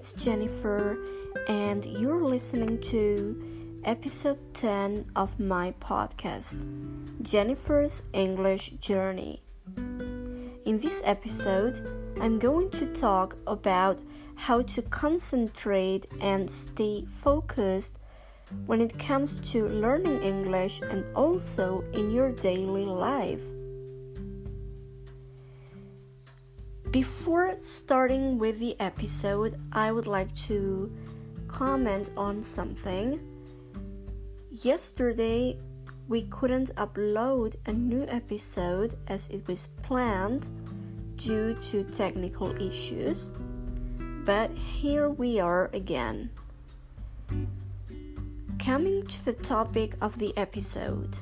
It's Jennifer, and you're listening to episode 10 of my podcast, Jennifer's English Journey. In this episode, I'm going to talk about how to concentrate and stay focused when it comes to learning English and also in your daily life. Before starting with the episode, I would like to comment on something. Yesterday, we couldn't upload a new episode as it was planned due to technical issues, but here we are again. Coming to the topic of the episode,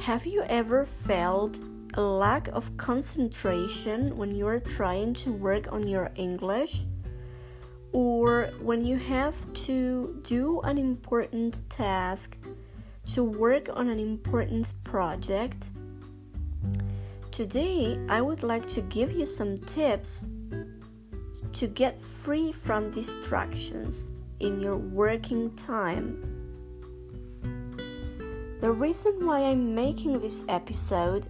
have you ever felt a lack of concentration when you are trying to work on your English, or when you have to do an important task, to work on an important project. Today, I would like to give you some tips to get free from distractions in your working time. The reason why I'm making this episode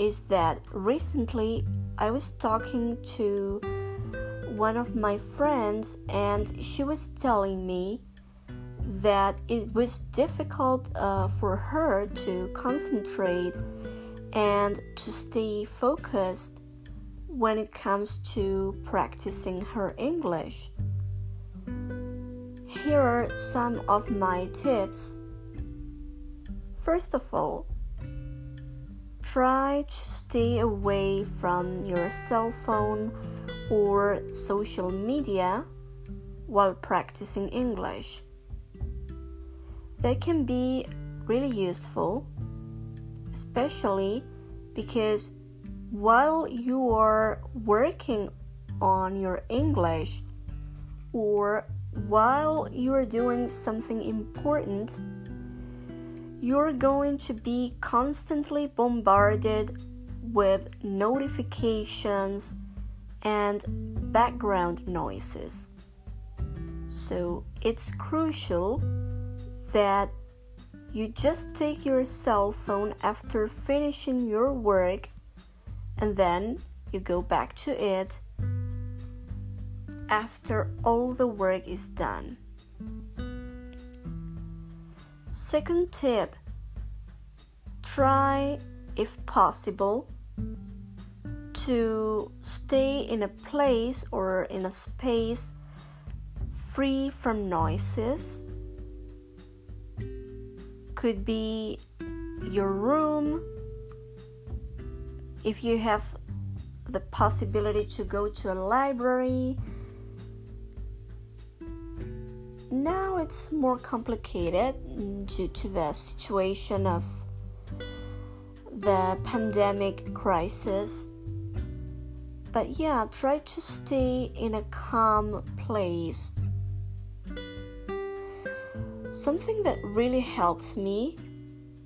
is that recently I was talking to one of my friends and she was telling me that it was difficult uh, for her to concentrate and to stay focused when it comes to practicing her English. Here are some of my tips. First of all, Try to stay away from your cell phone or social media while practicing English. They can be really useful, especially because while you are working on your English or while you are doing something important you're going to be constantly bombarded with notifications and background noises. So it's crucial that you just take your cell phone after finishing your work and then you go back to it after all the work is done. Second tip try, if possible, to stay in a place or in a space free from noises. Could be your room. If you have the possibility to go to a library, now it's more complicated due to the situation of the pandemic crisis. But yeah, try to stay in a calm place. Something that really helps me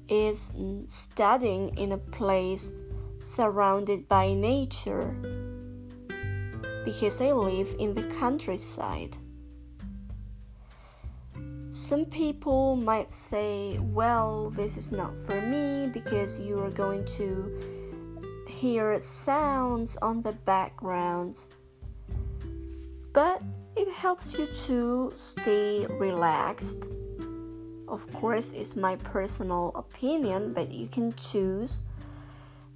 is studying in a place surrounded by nature because I live in the countryside. Some people might say, well, this is not for me because you are going to hear sounds on the background. But it helps you to stay relaxed. Of course, it's my personal opinion, but you can choose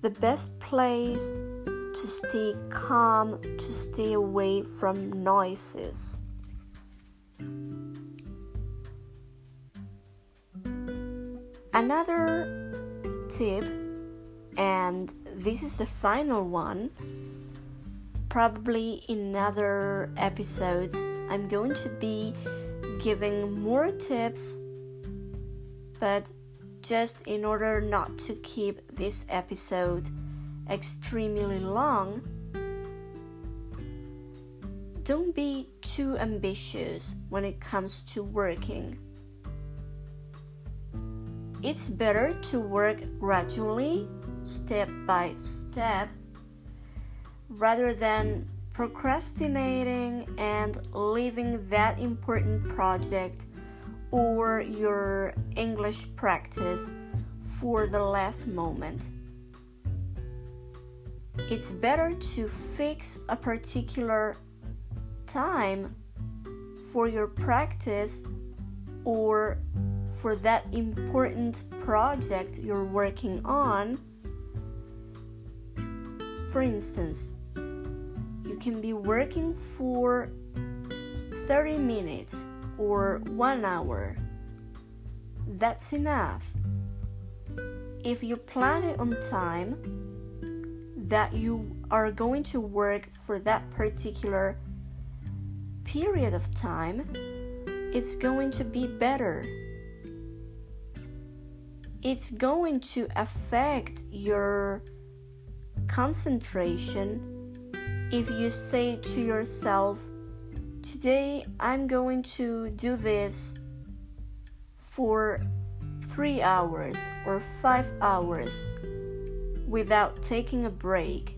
the best place to stay calm, to stay away from noises. Another tip, and this is the final one, probably in other episodes, I'm going to be giving more tips, but just in order not to keep this episode extremely long, don't be too ambitious when it comes to working it's better to work gradually, step by step, rather than procrastinating and leaving that important project or your English practice for the last moment. It's better to fix a particular time for your practice or for that important project you're working on. For instance, you can be working for 30 minutes or one hour. That's enough. If you plan it on time, that you are going to work for that particular period of time, it's going to be better. It's going to affect your concentration if you say to yourself, Today I'm going to do this for three hours or five hours without taking a break.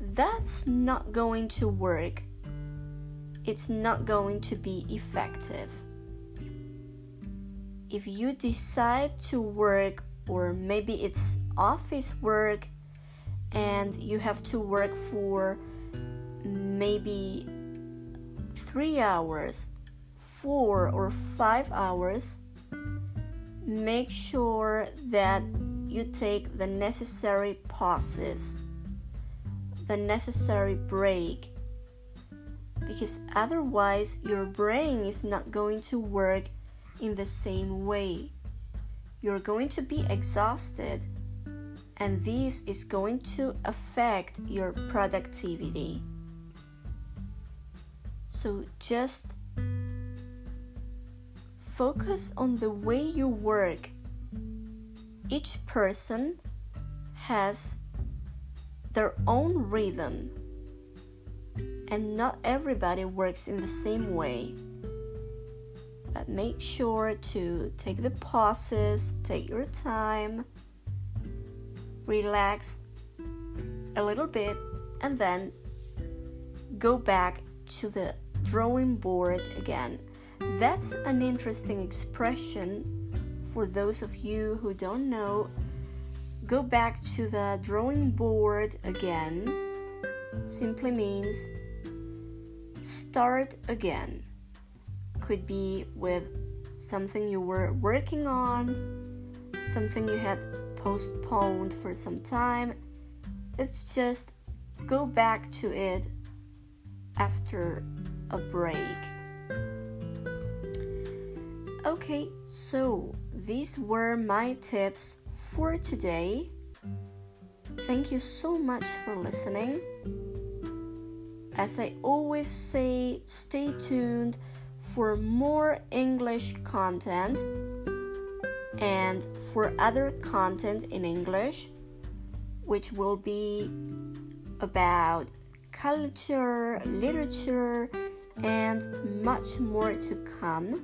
That's not going to work. It's not going to be effective. If you decide to work, or maybe it's office work, and you have to work for maybe three hours, four or five hours, make sure that you take the necessary pauses, the necessary break, because otherwise your brain is not going to work in the same way. You're going to be exhausted, and this is going to affect your productivity. So just focus on the way you work. Each person has their own rhythm, and not everybody works in the same way. But make sure to take the pauses, take your time, relax a little bit, and then go back to the drawing board again. That's an interesting expression for those of you who don't know. Go back to the drawing board again simply means start again. Could be with something you were working on, something you had postponed for some time. It's just go back to it after a break. Okay, so these were my tips for today. Thank you so much for listening. As I always say, stay tuned for more English content and for other content in English, which will be about culture, literature, and much more to come.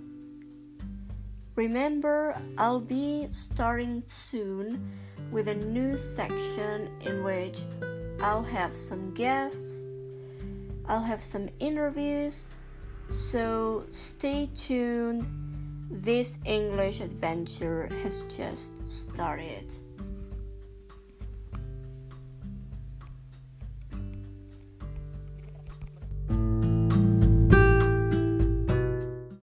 Remember, I'll be starting soon with a new section in which I'll have some guests, I'll have some interviews, so stay tuned. This English adventure has just started.